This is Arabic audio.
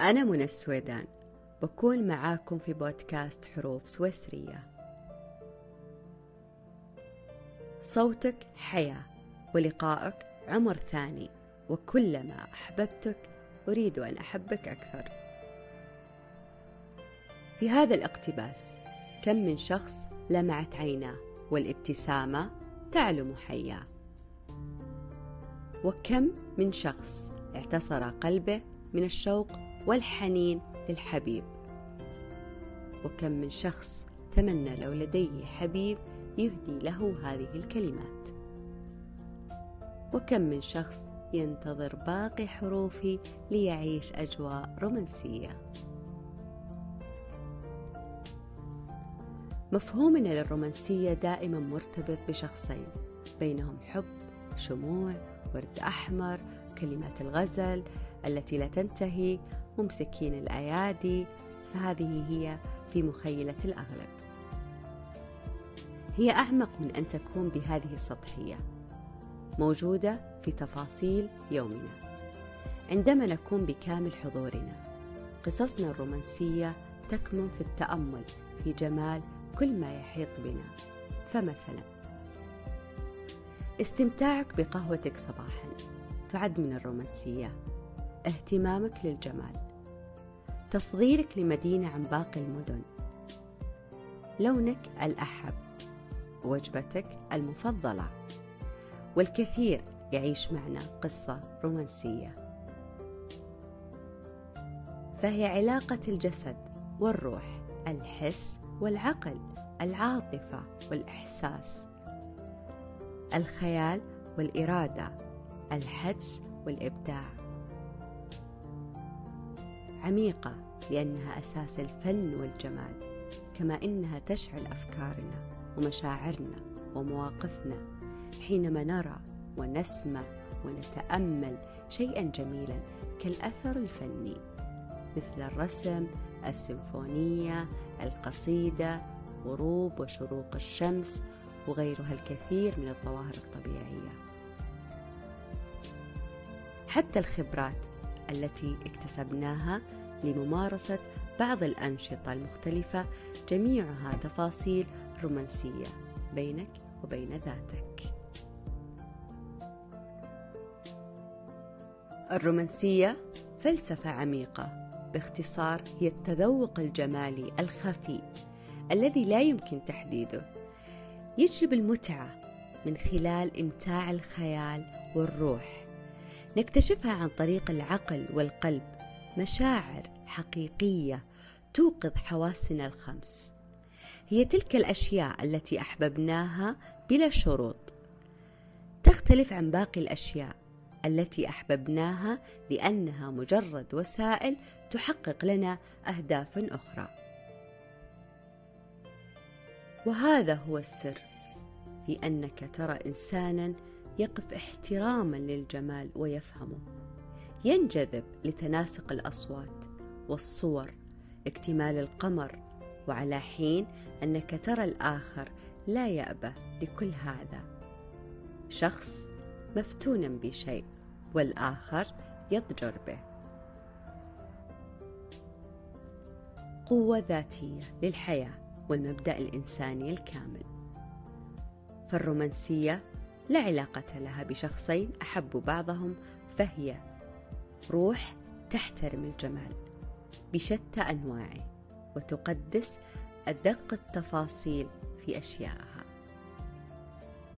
أنا منى السويدان. بكون معاكم في بودكاست حروف سويسرية. صوتك حياة ولقائك عمر ثاني وكلما أحببتك أريد أن أحبك أكثر. في هذا الاقتباس كم من شخص لمعت عيناه والابتسامة تعلم حياة. وكم من شخص اعتصر قلبه من الشوق والحنين للحبيب. وكم من شخص تمنى لو لديه حبيب يهدي له هذه الكلمات. وكم من شخص ينتظر باقي حروفي ليعيش أجواء رومانسية. مفهومنا للرومانسية دائما مرتبط بشخصين بينهم حب شموع ورد أحمر كلمات الغزل التي لا تنتهي ممسكين الأيادي فهذه هي في مخيلة الأغلب. هي أعمق من أن تكون بهذه السطحية موجودة في تفاصيل يومنا. عندما نكون بكامل حضورنا قصصنا الرومانسية تكمن في التأمل في جمال كل ما يحيط بنا. فمثلا استمتاعك بقهوتك صباحا تعد من الرومانسية اهتمامك للجمال. تفضيلك لمدينة عن باقي المدن. لونك الأحب وجبتك المفضلة. والكثير يعيش معنا قصة رومانسية. فهي علاقة الجسد والروح الحس والعقل العاطفة والإحساس. الخيال والإرادة الحدس والإبداع. عميقة لأنها أساس الفن والجمال كما إنها تشعل أفكارنا ومشاعرنا ومواقفنا. حينما نرى ونسمع ونتأمل شيئا جميلا كالأثر الفني مثل الرسم السيمفونية القصيدة غروب وشروق الشمس وغيرها الكثير من الظواهر الطبيعية. حتى الخبرات التي اكتسبناها لممارسة بعض الأنشطة المختلفة جميعها تفاصيل رومانسية بينك وبين ذاتك. الرومانسية فلسفة عميقة باختصار هي التذوق الجمالي الخفي الذي لا يمكن تحديده. يجلب المتعة من خلال إمتاع الخيال والروح. نكتشفها عن طريق العقل والقلب. مشاعر حقيقية توقظ حواسنا الخمس. هي تلك الأشياء التي أحببناها بلا شروط. تختلف عن باقي الأشياء التي أحببناها لأنها مجرد وسائل تحقق لنا أهداف أخرى. وهذا هو السر في أنك ترى إنسانا يقف احتراما للجمال ويفهمه. ينجذب لتناسق الأصوات والصور اكتمال القمر وعلى حين أنك ترى الآخر لا يأبه لكل هذا. شخص مفتونا بشيء والآخر يضجر به. قوة ذاتية للحياة والمبدأ الإنساني الكامل. فالرومانسية لا علاقة لها بشخصين احبوا بعضهم فهي روح تحترم الجمال بشتى أنواعه وتقدس أدق التفاصيل في اشيائها